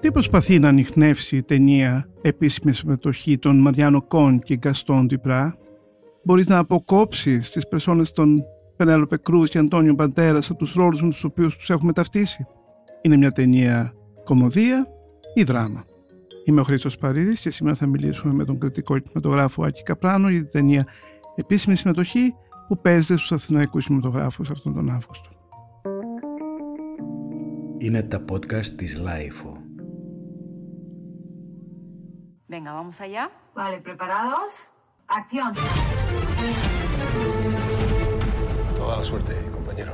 Τι προσπαθεί να ανοιχνεύσει η ταινία επίσημη συμμετοχή των Μαριάνο Κον και Γκαστόν Ντιπρά. Μπορείς να αποκόψεις τις περσόνες των Πενέλοπε Κρούς και Αντώνιο Μπαντέρας από τους ρόλους με τους οποίους τους έχουμε ταυτίσει; Είναι μια ταινία κομμωδία ή δράμα; Είμαι ο Χρήστος Παρίδης και σήμερα θα μιλήσουμε με τον κριτικό κινηματογράφο Άκη Καπράνο για την ταινία επίσημη συμμετοχή που παίζεται στους αθηναϊκούς κινηματογράφους αυτόν τον Αύγουστο. Είναι τα podcast της Lifeo. Venga, vamos allá. Vale, ¿preparados? ¡Acción! Toda la suerte, compañero.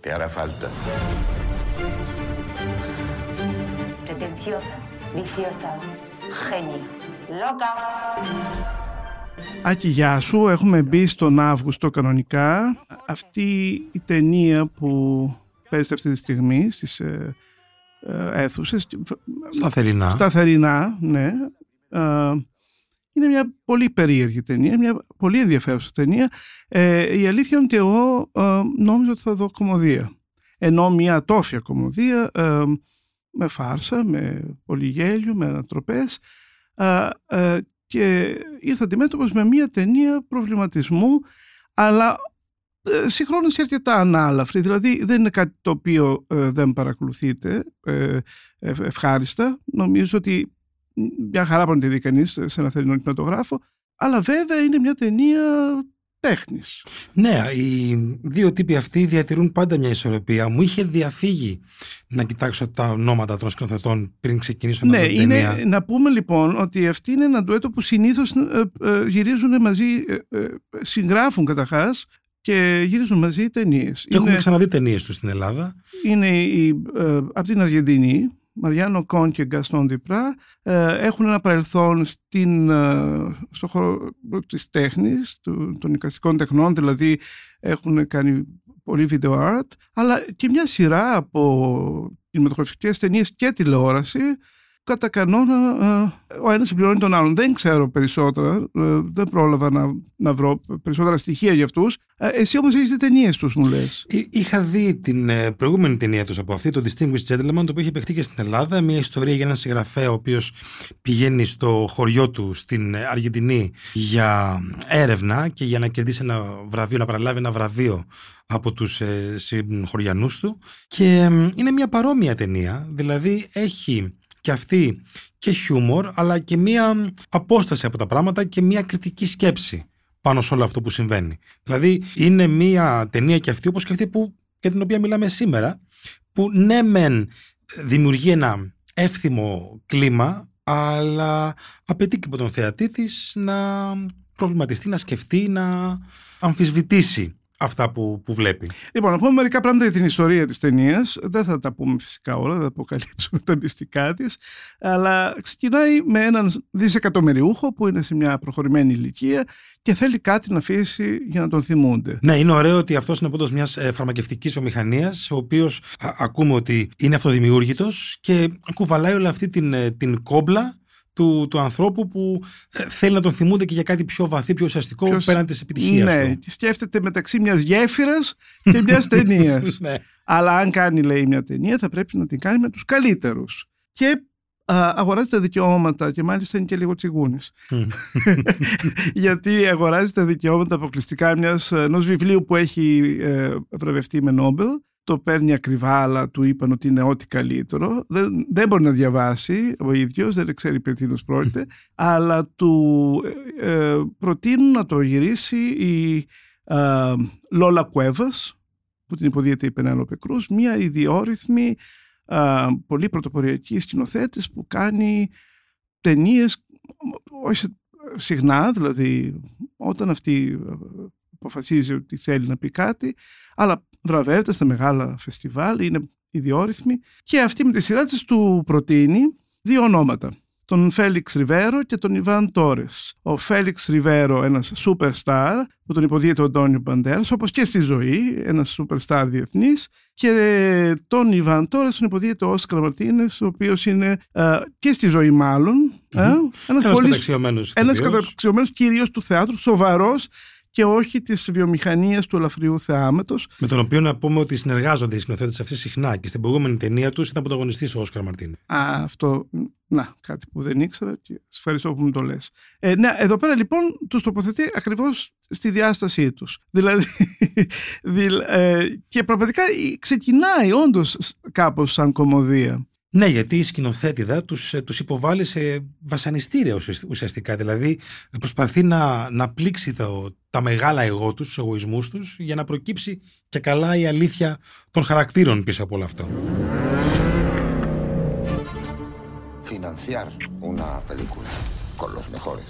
Te hará falta. Pretenciosa, viciosa, genio, loca. Άκη, γεια σου. Έχουμε μπει στον Αύγουστο κανονικά. Αυτή η ταινία που παίζεται αυτή τη στιγμή στις ε, ε, αίθουσες. Σταθερινά. Σταθερινά, ναι. Ε, είναι μια πολύ περίεργη ταινία, μια πολύ ενδιαφέρουσα ταινία. Ε, η αλήθεια είναι ότι εγώ ε, νόμιζα ότι θα δω κομμωδία. Ενώ μια ατόφια κομμωδία ε, με φάρσα, με πολύ γέλιο, με ανατροπές ε, ε, και ήρθα αντιμέτωπος με μια ταινία προβληματισμού αλλά ε, συγχρόνως και αρκετά ανάλαφρη. Δηλαδή δεν είναι κάτι το οποίο ε, δεν παρακολουθείτε ε, ευχάριστα. Νομίζω ότι μια χαρά μπορεί να τη δει κανείς σε ένα θερινό κινηματογράφο. Αλλά βέβαια είναι μια ταινία τέχνης. Ναι, οι δύο τύποι αυτοί διατηρούν πάντα μια ισορροπία. Μου είχε διαφύγει να κοιτάξω τα ονόματα των σκηνοθετών πριν ξεκινήσω ναι, να δω την είναι, ταινία. να πούμε λοιπόν ότι αυτή είναι ένα ντουέτο που συνήθως ε, ε, γυρίζουν μαζί, ε, ε, συγγράφουν καταρχάς και γυρίζουν μαζί ταινίες. Και έχουμε ξαναδεί ταινίες τους στην Ελλάδα. Είναι η, ε, από την Αργεντινή, Μαριάνο Κον και Γκαστόν Διπρά ε, έχουν ένα παρελθόν στην, ε, στο χώρο της τέχνης, του, των εικαστικών τεχνών, δηλαδή έχουν κάνει πολύ video art, αλλά και μια σειρά από κινηματογραφικές ταινίες και τηλεόραση κατά κανόνα ε, ο ένας συμπληρώνει τον άλλον. Δεν ξέρω περισσότερα, ε, δεν πρόλαβα να, να βρω περισσότερα στοιχεία για αυτούς. Ε, εσύ όμως έχεις δει ταινίες τους μου λες. Εί- Είχα δει την ε, προηγούμενη ταινία τους από αυτή, το Distinguished Gentleman, το οποίο είχε παιχτεί και στην Ελλάδα. Μια ιστορία για έναν συγγραφέα ο οποίος πηγαίνει στο χωριό του στην ε, Αργεντινή για έρευνα και για να κερδίσει ένα βραβείο, να παραλάβει ένα βραβείο από τους ε, συγχωριανούς του. Και ε, είναι μια παρόμοια ταινία, δηλαδή έχει και αυτή και χιούμορ, αλλά και μια απόσταση από τα πράγματα και μια κριτική σκέψη πάνω σε όλο αυτό που συμβαίνει. Δηλαδή είναι μια ταινία και αυτή όπως και αυτή που, για την οποία μιλάμε σήμερα που ναι μεν δημιουργεί ένα εύθυμο κλίμα αλλά απαιτεί και από τον θεατή της να προβληματιστεί, να σκεφτεί, να αμφισβητήσει αυτά που, που βλέπει. Λοιπόν, να πούμε μερικά πράγματα για την ιστορία της ταινίας. Δεν θα τα πούμε φυσικά όλα, δεν θα αποκαλύψουμε τα μυστικά της. Αλλά ξεκινάει με έναν δισεκατομμυριούχο που είναι σε μια προχωρημένη ηλικία και θέλει κάτι να αφήσει για να τον θυμούνται. Ναι, είναι ωραίο ότι αυτός είναι πόντος μιας ε, φαρμακευτικής ομηχανίας, ο οποίος ακούμε ότι είναι αυτοδημιούργητος και κουβαλάει όλη αυτή την, ε, την κόμπλα του, του ανθρώπου που ε, θέλει να τον θυμούνται και για κάτι πιο βαθύ, πιο ουσιαστικό Ποιος- πέραν της επιτυχίας Ναι, του. τη σκέφτεται μεταξύ μιας γέφυρας και μιας ταινίας. Ναι. Αλλά αν κάνει, λέει, μια ταινία, θα πρέπει να την κάνει με τους καλύτερους. Και α, αγοράζει τα δικαιώματα και μάλιστα είναι και λίγο τσιγούνης. Γιατί αγοράζει τα δικαιώματα αποκλειστικά μιας, ενός βιβλίου που έχει ε, βραβευτεί με Νόμπελ. Το παίρνει ακριβά, αλλά του είπαν ότι είναι ό,τι καλύτερο. Δεν, δεν μπορεί να διαβάσει ο ίδιος, δεν ξέρει περί τίνος πρόκειται, αλλά του ε, ε, προτείνουν να το γυρίσει η ε, Λόλα Κουέβας, που την υποδίεται η Πενέλοπε Κρούς, μια ιδιόρυθμη, α, πολύ πρωτοποριακή σκηνοθέτης που κάνει ταινίες όχι σε- συχνά, δηλαδή όταν αυτή ε, αποφασίζει ότι θέλει να πει κάτι, αλλά βραβεύεται στα μεγάλα φεστιβάλ, είναι ιδιόρυθμη και αυτή με τη σειρά της του προτείνει δύο ονόματα τον Φέλιξ Ριβέρο και τον Ιβάν Τόρες. Ο Φέλιξ Ριβέρο, ένας superstar που τον υποδίεται ο Ντόνιο Μπαντέρας, όπως και στη ζωή, ένας superstar διεθνής και τον Ιβάν Τόρες τον υποδίεται ο Όσκαρ Μαρτίνες, ο οποίος είναι ε, και στη ζωή μάλλον, ε, ένας, Ένας πολύ, καταξιωμένος ένας ηθοποιός. καταξιωμένος κυρίως του θεάτρου, σοβαρός και όχι της βιομηχανίας του ελαφριού θεάματος. Με τον οποίο να πούμε ότι συνεργάζονται οι σκηνοθέτες αυτοί συχνά και στην προηγούμενη ταινία τους ήταν πρωταγωνιστής ο Όσκαρ Μαρτίνη. Α, αυτό, να, κάτι που δεν ήξερα και σε ευχαριστώ που μου το λες. Ε, ναι, εδώ πέρα λοιπόν τους τοποθετεί ακριβώς στη διάστασή τους. Δηλαδή, ε, και πραγματικά ξεκινάει όντως κάπως σαν κομμωδία. Ναι, γιατί η σκηνοθέτηδα τους, ε, τους υποβάλλει σε βασανιστήρια ουσιαστικά. Δηλαδή προσπαθεί να, να πλήξει το, τα μεγάλα εγώ τους, τους εγωισμούς τους για να προκύψει και καλά η αλήθεια των χαρακτήρων πίσω από όλο αυτό. Financiar una película con los mejores.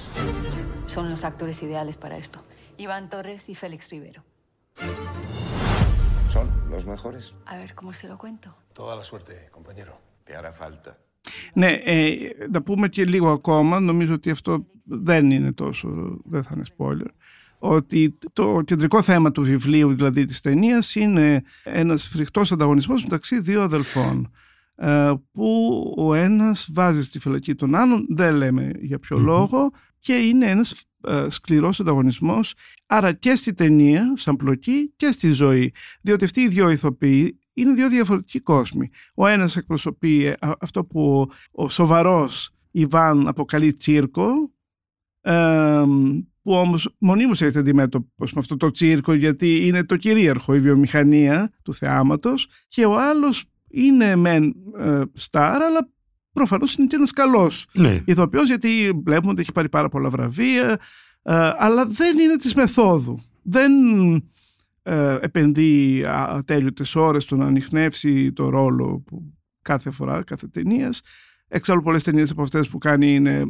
Son los actores ideales para esto. Iván Torres y Félix Rivero. ¿Son los mejores? A ver, ¿cómo se lo cuento? Toda la suerte, compañero. Te hará falta. Ναι, ε, να πούμε και λίγο ακόμα, νομίζω ότι αυτό δεν είναι τόσο, δεν θα είναι spoiler, ότι το κεντρικό θέμα του βιβλίου, δηλαδή της ταινίας, είναι ένας φρικτός ανταγωνισμός μεταξύ δύο αδελφών ε, που ο ένας βάζει στη φυλακή τον άλλον, δεν λέμε για ποιο λόγο και είναι ένας ε, σκληρός ανταγωνισμός άρα και στη ταινία σαν πλοκή και στη ζωή. Διότι αυτοί οι δύο ηθοποιοί είναι δύο διαφορετικοί κόσμοι. Ο ένας εκπροσωπεί ε, αυτό που ο σοβαρός Ιβάν αποκαλεί τσίρκο, που όμως μονίμως έρχεται αντιμέτωπος με αυτό το τσίρκο γιατί είναι το κυρίαρχο η βιομηχανία του θεάματος και ο άλλος είναι μεν ε, στάρ αλλά προφανώς είναι και ένας καλός Ναι. ηθοποιός γιατί βλέπουμε ότι έχει πάρει πάρα πολλά βραβεία ε, αλλά δεν είναι της μεθόδου. Δεν ε, επενδύει ατέλειωτες ώρες στο να ανιχνεύσει το ρόλο που κάθε φορά, κάθε ταινίας. Εξάλλου πολλές ταινίες από αυτές που κάνει είναι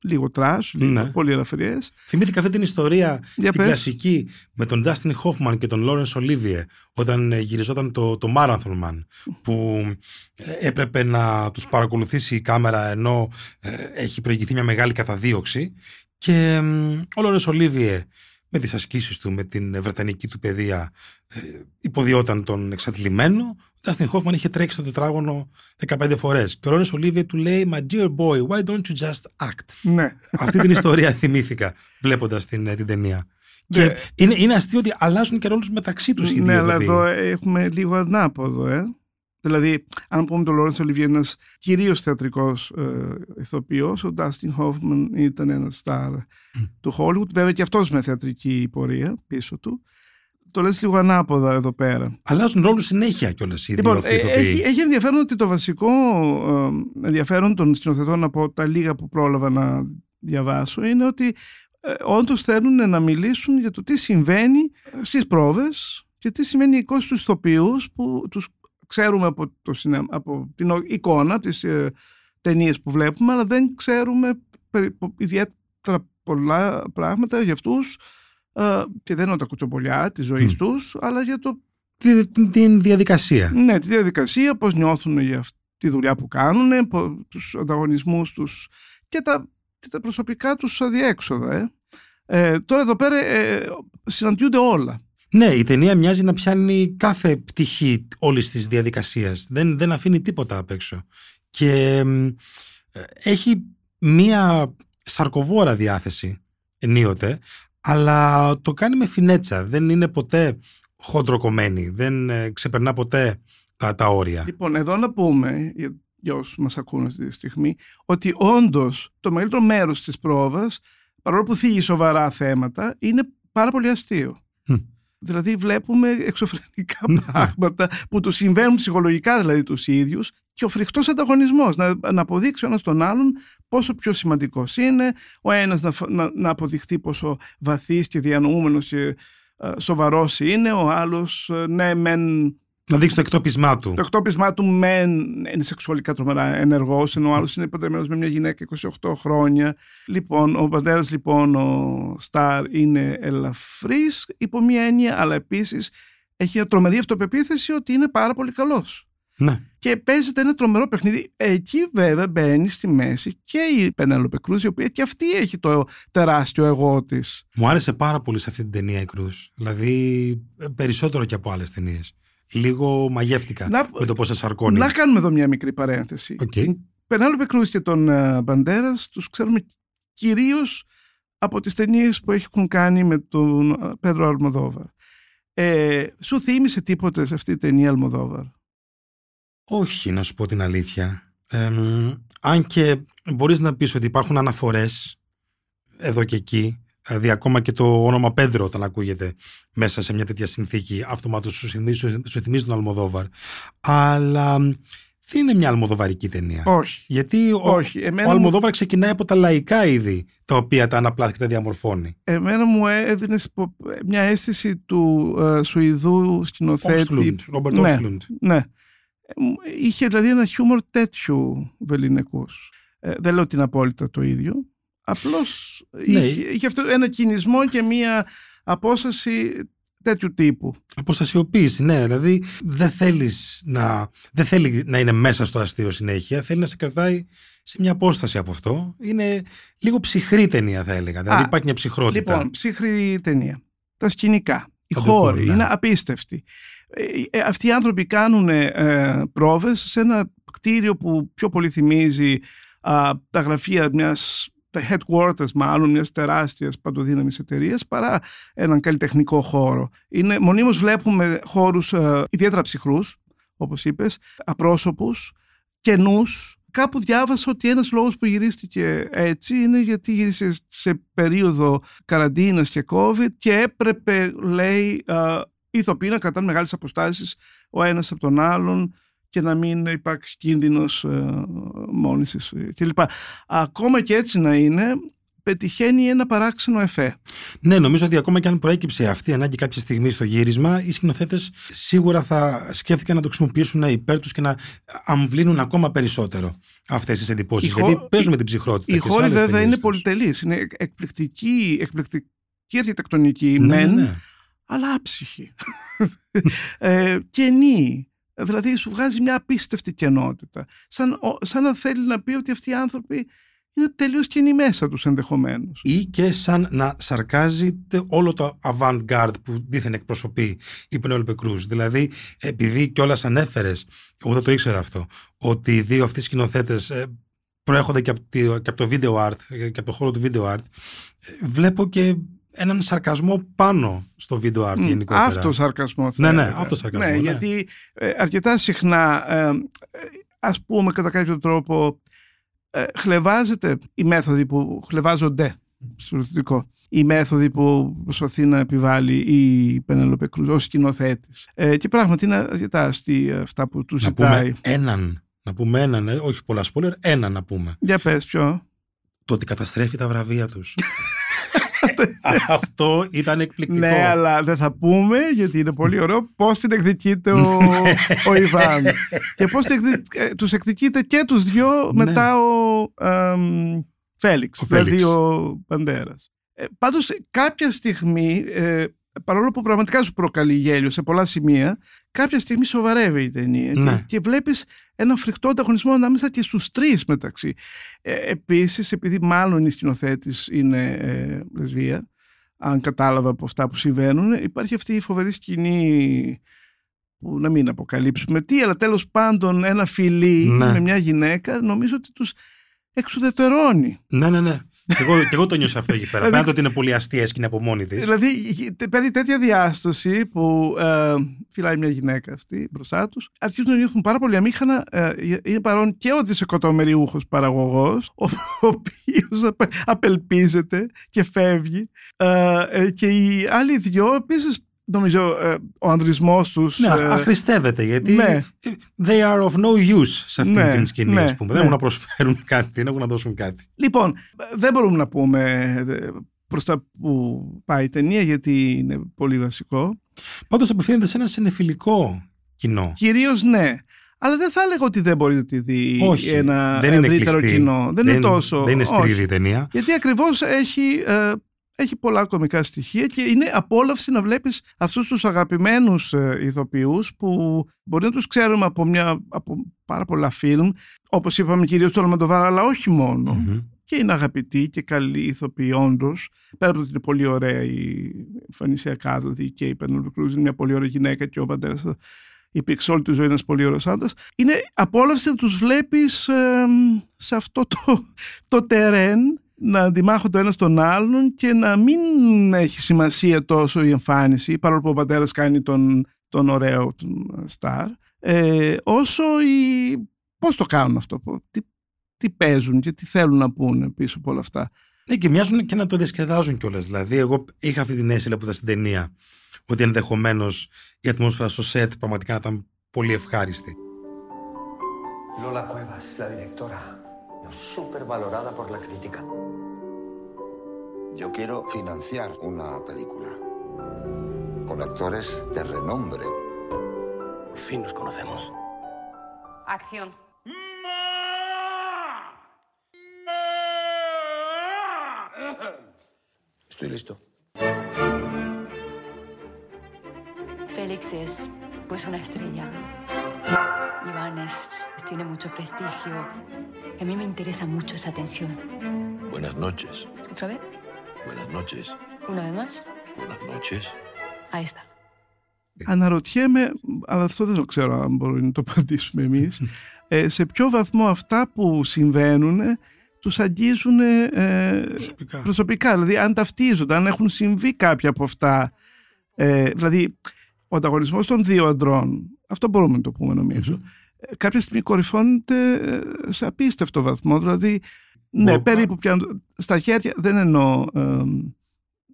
λίγο trash, λίγο Ναι. πολύ ελαφριές. Θυμήθηκα αυτή την ιστορία, Για την πες. κλασική, με τον Dustin Hoffman και τον Laurence Olivier, όταν ε, γυριζόταν το, το Marathon Man, που ε, έπρεπε να τους παρακολουθήσει η κάμερα ενώ ε, έχει προηγηθεί μια μεγάλη καταδίωξη και μ, ο Lawrence Olivier με τις ασκήσεις του, με την βρετανική του παιδεία ε, υποδιόταν τον εξατλημένο. Ο Dustin Hoffman είχε τρέξει το τετράγωνο 15 φορές και ο Lawrence Olivier του λέει «My dear boy, why don't you just act» Ναι. αυτή την ιστορία θυμήθηκα βλέποντας την, ε, την ταινία. Ναι. Και είναι, είναι αστείο ότι αλλάζουν και ρόλους μεταξύ τους οι δύο ναι, αλλά ηθοποιοί. εδώ έχουμε λίγο ανάποδο, ε. Δηλαδή, αν πούμε τον Λόρενς Ολιβιέ ένα κυρίως θεατρικός ε, ηθοποιός, ο Ντάστιν Χόφμαν ήταν ένας στάρ του Hollywood. Βέβαια και αυτός με θεατρική πορεία πίσω του. Το λες λίγο ανάποδα εδώ πέρα. Αλλάζουν ρόλους συνέχεια κιόλας οι δύο Λοιπόν, αυτοί ε, ηθοποιοί. έχει, έχει ενδιαφέρον ότι το βασικό ε, ενδιαφέρον των σκηνοθετών από τα λίγα που πρόλαβα να διαβάσω είναι ότι ε, όντως θέλουν να μιλήσουν για το τι συμβαίνει στις πρόβες και τι σημαίνει η εικόνα στους ηθοποιούς που τους ξέρουμε από, το σινέμα, από την ο- εικόνα, από τις ε, ταινίες που βλέπουμε αλλά δεν ξέρουμε περι- ιδιαίτερα πολλά πράγματα για αυτούς ε, και δεν είναι τα κουτσομπολιά της ζωής Μμ. τους αλλά για το Τη- την, την διαδικασία. ναι, τη διαδικασία, πώς νιώθουν για αυτή τη δουλειά που κάνουν, πο- τους ανταγωνισμούς τους και τα, και τα προσωπικά τους αδιέξοδα. Ε. Ε, τώρα εδώ πέρα ε, συναντιούνται όλα. Ναι, η ταινία μοιάζει να πιάνει κάθε πτυχή όλης της διαδικασίας. Δεν, δεν αφήνει τίποτα απ' έξω. Και μ, ε, έχει μία σαρκοβόρα διάθεση ενίοτε, αλλά το κάνει με φινέτσα. Δεν είναι ποτέ χοντροκομμένη. Δεν ε, ξεπερνά ποτέ τα, τα όρια. Λοιπόν, εδώ να πούμε, για, για όσους μας ακούνε αυτή τη στιγμή, ότι όντως το μεγαλύτερο μέρος της πρόβας, παρόλο που θίγει σοβαρά θέματα, είναι πάρα πολύ αστείο. Μμ. Δηλαδή βλέπουμε εξωφρενικά πράγματα που τους συμβαίνουν ψυχολογικά δηλαδή τους ίδιους και ο φρικτός ανταγωνισμός, να, να αποδείξει ο ένας τον άλλον πόσο πιο σημαντικός είναι, ο ένας να, φ- να, να αποδειχτεί πόσο βαθύς και διανοούμενος και ε, σοβαρός είναι, ο άλλος ε, ναι μεν Να δείξει το εκτόπισμά του. το εκτόπισμά του μεν είναι σεξουαλικά τρομερά ενεργός, ενώ ο άλλος είναι παντρεμένος με μια γυναίκα 28 χρόνια. Λοιπόν, ο πατέρας λοιπόν, ο Σταρ, είναι ελαφρύς υπό μία έννοια, αλλά επίσης έχει μια τρομερή αυτοπεποίθηση ότι είναι πάρα πολύ καλός. Ναι. Και παίζεται ένα τρομερό παιχνίδι. Εκεί βέβαια μπαίνει στη μέση και η Πενέλοπε Κρούζ, η οποία και αυτή έχει το τεράστιο εγώ της. Μου άρεσε πάρα πολύ σε αυτή την ταινία η Κρούς. Δηλαδή ε, περισσότερο και από άλλες ταινίες. Λίγο μαγεύτηκα Να- με το πώς ενσαρκώνει. Να κάνουμε εδώ μια μικρή παρένθεση. Οκ. Την Πενέλοπε Κρουζ και τον ε, Μπαντέρας τους ξέρουμε κυρίως από τις ταινίες που έχουν κάνει με τον Πέντρο Αλμοδόβαρ. Ε, σου θύμισε τίποτε σε αυτή την ταινία Αλμοδόβαρ; Όχι, να σου πω την αλήθεια. Ε, αν και μπορείς να πεις ότι υπάρχουν αναφορές εδώ και εκεί, δηλαδή ακόμα και το όνομα Πέντρο όταν ακούγεται μέσα σε μια τέτοια συνθήκη, αυτομάτως σου θυμίζει, σου θυμίζει τον Αλμοδόβαρ. Αλλά δεν είναι μια αλμοδοβαρική ταινία. Όχι. Γιατί ο, Όχι. ο Εμένα, μου, Αλμοδόβαρ ξεκινάει από τα λαϊκά είδη, τα οποία τα αναπλάθει και τα διαμορφώνει. εμένα μου έδινε μια αίσθηση του ε, Σουηδού σκηνοθέτη. Όστλουντ, Ρόμπερτ Ναι. Όστλουντ. Ναι. Ε, μου- Είχε δηλαδή ένα χιούμορ τέτοιου βεληνικούς. Ε, δεν λέω ότι είναι απόλυτα το ίδιο. Απλώς Ναι. είχε, είχε αυτό ένα κινησμό και μία απόσταση τέτοιου τύπου. Αποστασιοποίηση, ναι. Δηλαδή δεν, θέλεις να, δεν θέλει να είναι μέσα στο αστείο συνέχεια. Θέλει να σε κρατάει σε μια απόσταση από αυτό. Είναι λίγο ψυχρή ταινία, θα έλεγα. Δηλαδή Α, υπάρχει μια ψυχρότητα. Λοιπόν, ψύχρη ταινία. Τα σκηνικά. Οι Τα χώροι ντεκόρ, ναι. είναι απίστευτοι. Ε, ε, αυτοί οι άνθρωποι κάνουν ε, πρόβες σε ένα κτίριο που πιο πολύ θυμίζει α, τα γραφεία μιας τα headquarters μάλλον μιας τεράστιας παντοδύναμης εταιρείας παρά έναν καλλιτεχνικό χώρο. Είναι, μονίμως βλέπουμε χώρους ε, ιδιαίτερα ψυχρούς, όπως είπες, απρόσωπους, κενούς. Κάπου διάβασα ότι ένας λόγος που γυρίστηκε έτσι είναι γιατί γύρισε σε περίοδο καραντίνας και COVID και έπρεπε, λέει, α, οι ηθοποιοί να κρατάνε μεγάλες αποστάσεις ο ένας από τον άλλον και να μην υπάρξει κίνδυνος ε, μόνησης ε, κλπ. Ακόμα και έτσι να είναι, πετυχαίνει ένα παράξενο εφέ. Ναι, νομίζω ότι ακόμα και αν προέκυψε αυτή η ανάγκη κάποια στιγμή στο γύρισμα, οι σκηνοθέτες σίγουρα θα σκέφτηκαν να το χρησιμοποιήσουν υπέρ τους και να αμβλύνουν ακόμα περισσότερο αυτές τις εντυπώσεις. Οι Γιατί χώ- παίζουν με την ψυχρότητα. Οι και σε χώροι άλλες βέβαια ταινίες είναι τους. πολυτελείς, είναι εκπληκτική, εκπληκτική αρχιτεκτονική, Ναι, μεν, ναι, ναι. αλλά άψυχη. ε, κενή. Δηλαδή σου βγάζει μια απίστευτη κενότητα. Σαν, ο- σαν να θέλει να πει ότι αυτοί οι άνθρωποι είναι τελείως κενοί μέσα τους ενδεχομένως. Ή και σαν να σαρκάζει τε- όλο το avant-garde που δίθεν εκπροσωπεί η Penelope Cruz. Δηλαδή, επειδή κιόλας ανέφερες, εγώ δεν το ήξερα αυτό, ότι οι δύο αυτοί σκηνοθέτες προέρχονται και από, τη- και από το video art ε, και από το χώρο του video art, ε, βλέπω και έναν σαρκασμό πάνω στο video art Μμ, γενικότερα. Αυτό σαρκασμό θα Ναι, ναι, έλεγα. αυτό σαρκασμό, Ναι, ναι. γιατί ε, αρκετά συχνά, ε, ε, ας πούμε κατά κάποιο τρόπο, ε, χλεβάζεται η μέθοδοι που χλεβάζονται στο ρυθμικό. Οι μέθοδοι που προσπαθεί να επιβάλλει η Πενέλοπε Κρούζ ως σκηνοθέτης. Ε, και πράγματι είναι αρκετά αστεία αυτά που του να ζητάει. πούμε έναν, να πούμε έναν, ε, όχι πολλά spoiler, έναν να πούμε. Για πες ποιο; Το ότι καταστρέφει τα βραβεία τους. Αυτό ήταν εκπληκτικό. Ναι, αλλά δεν θα πούμε γιατί είναι πολύ ωραίο πώς την εκδικείται ο, ο Ιβάν. και πώς την εκδι- ε, τους εκδικείται και τους δυο Ναι. μετά ο εμ, Φέλιξ, Ο δηλαδή Φέλιξ. ο Παντέρας. Ε, πάντως κάποια στιγμή, ε, παρόλο που πραγματικά σου προκαλεί γέλιο σε πολλά σημεία, κάποια στιγμή σοβαρεύει η ταινία Ναι. και, και βλέπεις ένα φρικτό ανταγωνισμό ανάμεσα και στους τρεις μεταξύ. Ε, επίσης, επειδή μάλλον η σκηνοθέτης είναι ε, λεσβία, αν κατάλαβα από αυτά που συμβαίνουν, υπάρχει αυτή η φοβερή σκηνή που να μην αποκαλύψουμε τι, αλλά τέλος πάντων ένα φιλί Ναι. με μια γυναίκα νομίζω ότι τους εξουδετερώνει. Ναι, ναι, ναι. Και εγώ, και εγώ το νιώσα αυτό εκεί πέρα. Δηλαδή- Πέρα το ότι είναι πολύ αστεία σκηνή από μόνη της. Δηλαδή τε- παίρνει τέτοια διάσταση που ε, φυλάει μια γυναίκα αυτή μπροστά τους. Αρχίζουν να νιώθουν πάρα πολύ αμήχανα. Ε, είναι παρόν και ο δισεκατομμυριούχος παραγωγός, ο, ο οποίο απελπίζεται και φεύγει. Ε, ε, και οι άλλοι δυο επίσης. Νομίζω ε, ο ανδρισμός τους Ναι, ε, αχρηστεύεται γιατί ναι. they are of no use σε αυτήν Ναι, την σκηνή, ναι, ας πούμε. ναι. Δεν έχουν να προσφέρουν κάτι, δεν έχουν να δώσουν κάτι. Λοιπόν, δεν μπορούμε να πούμε ε, προς τα που πάει η ταινία γιατί είναι πολύ βασικό. Πάντως απευθύνεται σε ένα συνεφιλικό κοινό. Κυρίως ναι. Αλλά δεν θα έλεγα ότι δεν μπορεί να τη δει Όχι, ένα δεν είναι ευρύτερο κλειστή. κοινό. Δεν, είναι τόσο. Δεν είναι όχι. στρίδη η ταινία. Γιατί ακριβώς έχει, ε, έχει πολλά κομικά στοιχεία και είναι απόλαυση να βλέπεις αυτούς τους αγαπημένους ε, ηθοποιούς που μπορεί να τους ξέρουμε από, μια, από πάρα πολλά φιλμ, όπως είπαμε κυρίως το Αλμαντοβάρα, αλλά όχι μόνο. Μμμ. Και είναι αγαπητοί και καλοί ηθοποιοί όντως. Πέρα από το ότι είναι πολύ ωραία η εμφανισιακά, δηλαδή και η Πένολ Κρούζ είναι μια πολύ ωραία γυναίκα και ο πατέρας υπήρξε όλη τη ζωή ένας πολύ ωραίος άντρας. Είναι απόλαυση να τους βλέπεις σε αυτό το, το τερέν να αντιμάχουν το ένας τον άλλον και να μην έχει σημασία τόσο η εμφάνιση, παρόλο που ο πατέρας κάνει τον, τον ωραίο τον στάρ, ε, όσο η... πώς το κάνουν αυτό, τι, τι παίζουν και τι θέλουν να πούνε πίσω από όλα αυτά. Ναι, και μοιάζουν και να το διασκεδάζουν κιόλας. Δηλαδή, εγώ είχα αυτή την αίσθηση που ήταν στην ταινία ότι ενδεχομένως η ατμόσφαιρα στο σετ πραγματικά να ήταν πολύ ευχάριστη. Lola Cuevas, la directora, súper valorada por la crítica. Yo quiero financiar una película con actores de renombre. Por fin nos conocemos. Acción. Estoy listo. Félix es, pues, una estrella. Iván es, tiene mucho prestigio. A mí me interesa mucho esa tensión. Buenas noches. ¿Otra vez? Buenas noches. ¿Una vez más? Buenas noches. Ahí está. Αναρωτιέμαι, αλλά αυτό δεν το ξέρω αν μπορούμε να το απαντήσουμε εμείς, ε, σε ποιο βαθμό αυτά που συμβαίνουν τους αγγίζουν ε, Προσωπικά. προσωπικά. Δηλαδή αν ταυτίζονται, αν έχουν συμβεί κάποια από αυτά. Ε, δηλαδή ο ανταγωνισμός των δύο αντρών, αυτό μπορούμε να το πούμε νομίζω, ε, κάποια στιγμή κορυφώνεται ε, σε απίστευτο βαθμό. Δηλαδή, ναι, Μπορώ- περίπου πια στα χέρια, δεν εννοώ ε,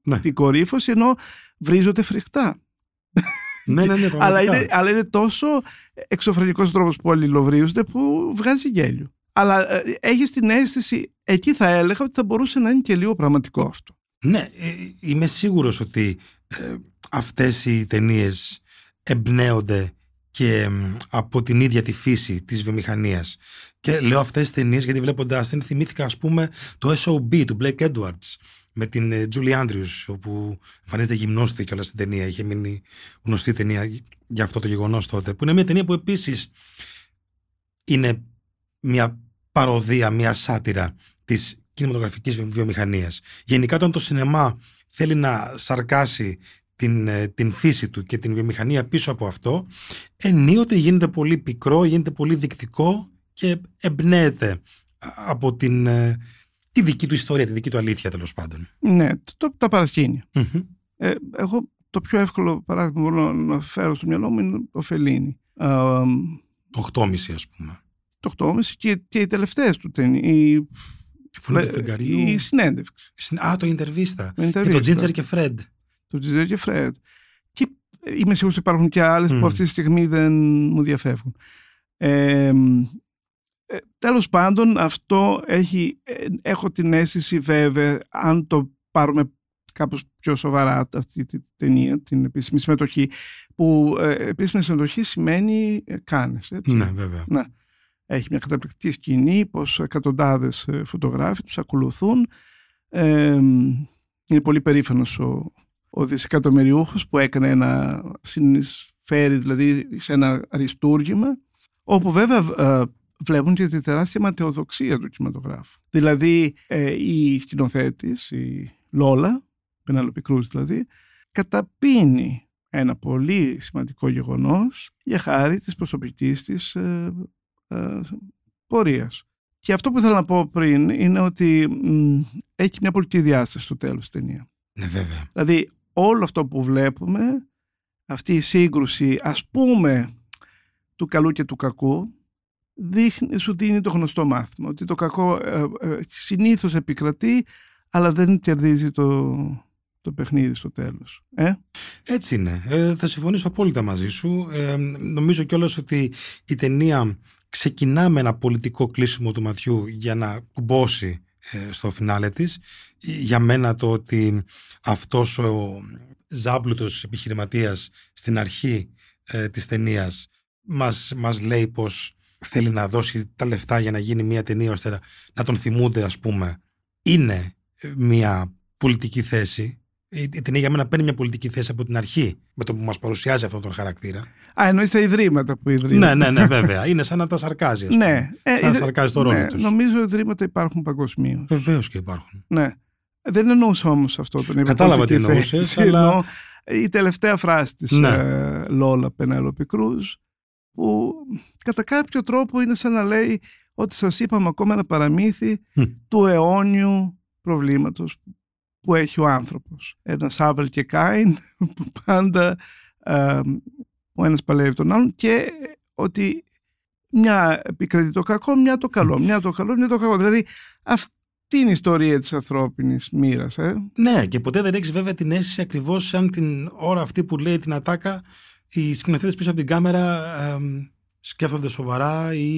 Ναι. την κορύφωση, ενώ βρίζονται φρικτά. ναι, ναι, ναι, αλλά, πραγματικά. είναι, αλλά είναι τόσο εξωφρενικός τρόπος που αλληλοβρίζονται που βγάζει γέλιο. Αλλά ε, έχεις την αίσθηση, εκεί θα έλεγα ότι θα μπορούσε να είναι και λίγο πραγματικό αυτό. Ναι, ε, είμαι σίγουρος ότι ε, αυτές οι ταινίες εμπνέονται και μ, από την ίδια τη φύση της βιομηχανίας. Και λέω αυτές τις ταινίες γιατί βλέποντας την θυμήθηκα ας πούμε το SOB του Blake Edwards με την ε, Julie Andrews όπου εμφανίζεται γυμνώστη και όλα στην ταινία. Είχε μείνει γνωστή ταινία για αυτό το γεγονός τότε. Που είναι μια ταινία που επίσης είναι μια παροδία, μια σάτυρα της κινηματογραφικής βι- βιομηχανίας. Γενικά όταν το σινεμά θέλει να σαρκάσει την, ε, την φύση του και την βιομηχανία πίσω από αυτό, ενίοτε γίνεται πολύ πικρό, γίνεται πολύ δεικτικό και εμπνέεται α- από την, ε, τη δική του ιστορία, τη δική του αλήθεια τέλος πάντων. Ναι, το, τα παρασκήνια. Μμμ. Ε, εγώ το πιο εύκολο παράδειγμα που μπορώ να φέρω στο μυαλό μου είναι το Φελίνι. Ε, Το 8,5 ας πούμε. το 8,5 και, και οι τελευταίες του ταινίες. Η, Η φωνή του φεγγαριού. η συνέντευξη. Συν- Α, το Ιντερβίστα. Το Και το intervista. Ginger και Fred. Το Τζιζέρ και Φρέντ. Και ε, είμαι σίγουρος ότι υπάρχουν και άλλες Μμ. που αυτή τη στιγμή δεν μου διαφεύγουν. Ε, ε, τέλος πάντων αυτό έχει, ε, έχω την αίσθηση βέβαια αν το πάρουμε κάπως πιο σοβαρά αυτή τη ταινία, την επίσημη συμμετοχή που ε, επίσημη συμμετοχή σημαίνει ε, κάνες. Έτσι. Ναι, βέβαια. Ναι. Έχει μια καταπληκτική σκηνή, πως εκατοντάδες ε, φωτογράφοι τους ακολουθούν. Ε, είναι πολύ περήφανος ο, ο δισεκατομμυριούχος που έκανε ένα συνεισφέρει δηλαδή σε ένα αριστούργημα όπου βέβαια ε, βλέπουν και τη τεράστια ματαιοδοξία του κινηματογράφου. Δηλαδή ε, η σκηνοθέτης, η Λόλα, Πενάλοπη Κρούς δηλαδή, καταπίνει ένα πολύ σημαντικό γεγονός για χάρη της προσωπικής της ε, ε, πορείας. Και αυτό που ήθελα να πω πριν είναι ότι μ, έχει μια πολιτική διάσταση στο τέλος της ταινία. Ναι, βέβαια. Δηλαδή όλο αυτό που βλέπουμε, αυτή η σύγκρουση ας πούμε του καλού και του κακού, δείχνει, σου δίνει το γνωστό μάθημα. Ότι το κακό ε, ε, συνήθως επικρατεί, αλλά δεν κερδίζει το, το παιχνίδι στο τέλος. Ε; Έτσι είναι. Ε, θα συμφωνήσω απόλυτα μαζί σου. Ε, νομίζω κιόλας ότι η ταινία ξεκινά με ένα πολιτικό κλείσιμο του ματιού για να κουμπώσει ε, στο φινάλε της. Για μένα το ότι αυτός ο ζάμπλουτος επιχειρηματίας στην αρχή ε, της ταινίας μας, μας λέει πως θέλει να δώσει τα λεφτά για να γίνει μια ταινία ώστε να- να τον θυμούνται ας πούμε είναι μια πολιτική θέση η η ταινία για μένα παίρνει μια πολιτική θέση από την αρχή με το που μας παρουσιάζει αυτόν τον χαρακτήρα. Α, εννοείς τα ιδρύματα που ιδρύουν. Ναι, ναι, ναι, βέβαια. Είναι σαν να τα σαρκάζει, ας πούμε. Ναι, ε, σαν να ιδρύ- σαρκάζει το ρόλο ναι, τους. Νομίζω ότι ιδρύματα υπάρχουν παγκοσμίως. Βεβαίως και υπάρχουν. Ναι. Δεν εννοούσα όμως αυτό τον είπα. Κατάλαβα τι πολιτική εννοούσες, θέση. αλλά- Εννοώ Η τελευταία φράση της Ναι. ε, Λόλα Πενέλοπη Κρούζ που κατά κάποιο τρόπο είναι σαν να λέει ότι σας είπαμε ακόμα ένα παραμύθι Μμ. του αιώνιου προβλήματος που έχει ο άνθρωπος. Ένας Σάβελ και Κάιν που πάντα ε, ο ένας παλεύει τον άλλον και ότι μια επικρατεί το κακό, μια το καλό, μια το καλό, μια το κακό. Δηλαδή αυτή είναι η ιστορία της ανθρώπινης μοίρας. Ε; Ναι, και ποτέ δεν έχεις βέβαια την αίσθηση ακριβώς σαν την ώρα αυτή που λέει την ατάκα οι σκηνοθέτες πίσω από την κάμερα ε, σκέφτονται σοβαρά ή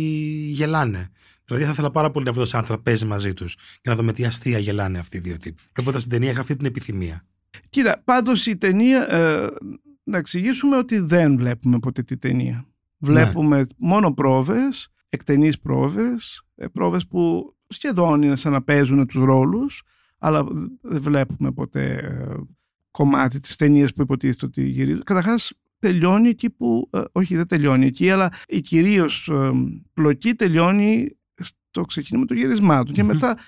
γελάνε. Δηλαδή θα ήθελα πάρα πολύ να βρω σε ένα τραπέζι μαζί τους και να δω με τι αστεία γελάνε αυτοί οι δύο τύποι. Οπότε στην ταινία είχα αυτή την επιθυμία. Κοίτα, πάντως η ταινία. Ε, να εξηγήσουμε ότι δεν βλέπουμε ποτέ τη ταινία. Βλέπουμε ναι. μόνο πρόβες, εκτενείς πρόβες, ε, πρόβες που σχεδόν είναι σαν να παίζουν τους ρόλους, αλλά δεν βλέπουμε ποτέ ε, κομμάτι της ταινίας που υποτίθεται ότι γυρίζει. Καταρχάς τελειώνει εκεί που, ε, όχι δεν τελειώνει εκεί, αλλά η κυρίως πλοκή τελειώνει στο ξεκίνημα του γυρισμάτου και μετά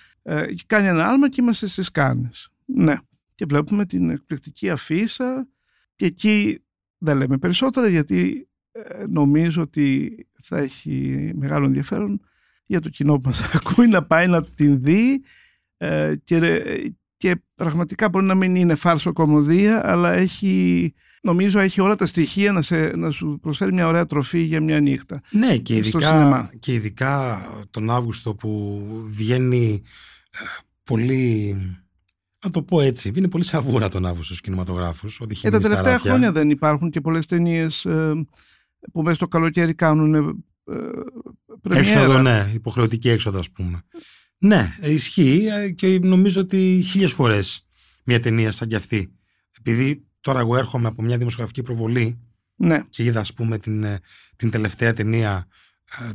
κάνει ένα άλμα και είμαστε στις κάνες. Ναι. Και βλέπουμε την εκπληκτική αφίσα και εκεί δεν λέμε περισσότερα γιατί ε, νομίζω ότι θα έχει μεγάλο ενδιαφέρον για το κοινό που μας ακούει να πάει να την δει ε, και, και πραγματικά μπορεί να μην είναι φάρσο κομμωδία αλλά έχει, νομίζω έχει όλα τα στοιχεία να, σε, να σου προσφέρει μια ωραία τροφή για μια νύχτα. Ναι και ειδικά, και ειδικά τον Αύγουστο που βγαίνει ε, πολύ να το πω έτσι. Είναι πολύ σαβούρα τον Αύγουστο στους κινηματογράφους. Ε, τα τελευταία χρόνια δεν υπάρχουν και πολλές ταινίες ε, που μέσα στο καλοκαίρι κάνουν. Ε, Έξοδο, ναι. Υποχρεωτική έξοδο, ας πούμε. Ναι, ισχύει ε, και νομίζω ότι χίλιες φορές μια ταινία σαν κι αυτή. Επειδή τώρα εγώ έρχομαι από μια δημοσιογραφική προβολή ναι. και είδα, ας πούμε, την, ε, την τελευταία ταινία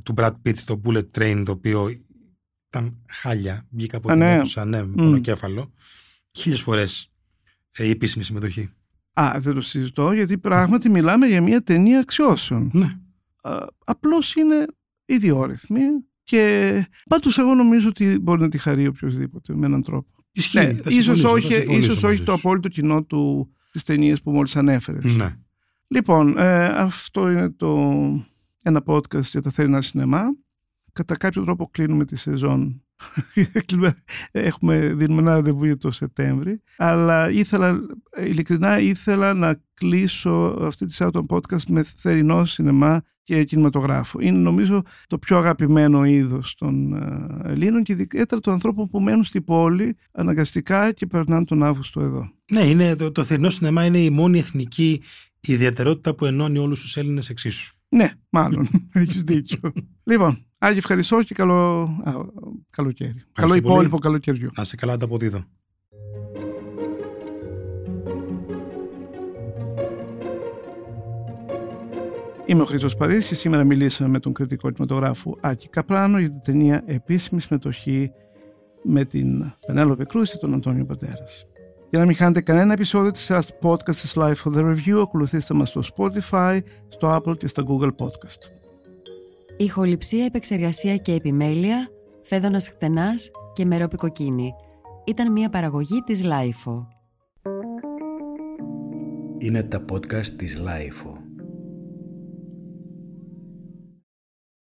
του Brad Pitt, το Bullet Train, το οποίο ήταν χάλια. Βγήκα από την ναι. αίθουσα, ναι, με πονοκέφαλο χίλιες φορές ε, η επίσημη συμμετοχή. Α, δεν το συζητώ, γιατί πράγματι μιλάμε για μια ταινία αξιώσεων. Ναι. Απλώς είναι ιδιόρυθμη και πάντως εγώ νομίζω ότι μπορεί να τη χαρεί οποιοδήποτε με έναν τρόπο. Ισχύει. Ναι, ίσως όχι, ίσως όχι το απόλυτο κοινό του τις ταινίε που μόλις ανέφερες. Ναι. Λοιπόν, ε, αυτό είναι το ένα podcast για τα θερινά σινεμά. Κατά κάποιο τρόπο κλείνουμε τη σεζόν Έχουμε, δίνουμε ένα ραντεβού για το Σεπτέμβρη. Αλλά ήθελα, ειλικρινά ήθελα να κλείσω αυτή τη σειρά των podcast με θερινό σινεμά και κινηματογράφο. Είναι νομίζω το πιο αγαπημένο είδος των ε, Ελλήνων και ιδιαίτερα των ανθρώπων που μένουν στην πόλη αναγκαστικά και περνάνε τον Αύγουστο εδώ. Ναι, είναι, το, το θερινό σινεμά είναι η μόνη εθνική ιδιαιτερότητα που ενώνει όλους τους Έλληνες εξίσου. Ναι, μάλλον. Έχεις δίκιο. λοιπόν, Άγιε, ευχαριστώ και καλό α, καλοκαίρι. καλό υπόλοιπο καλοκαιριού. Να σε καλά ανταποδίδω. Είμαι ο Χρήστος Παρίσι και σήμερα μιλήσαμε με τον κριτικό κινηματογράφου Άκη Καπράνο για την ταινία Επίσημη συμμετοχή με την Πενέλοπε Κρούση και τον Αντώνιο Πατέρας. Για να μην χάνετε κανένα επεισόδιο της σειράς podcast της Life for the Review, ακολουθήστε μας στο Spotify, στο Apple και στα Google Podcast. Ηχοληψία, επεξεργασία και επιμέλεια, φέδωνας χτενάς και μερόπικοκίνη. Ήταν μια παραγωγή της Lifeo. Είναι τα podcast της Lifeo.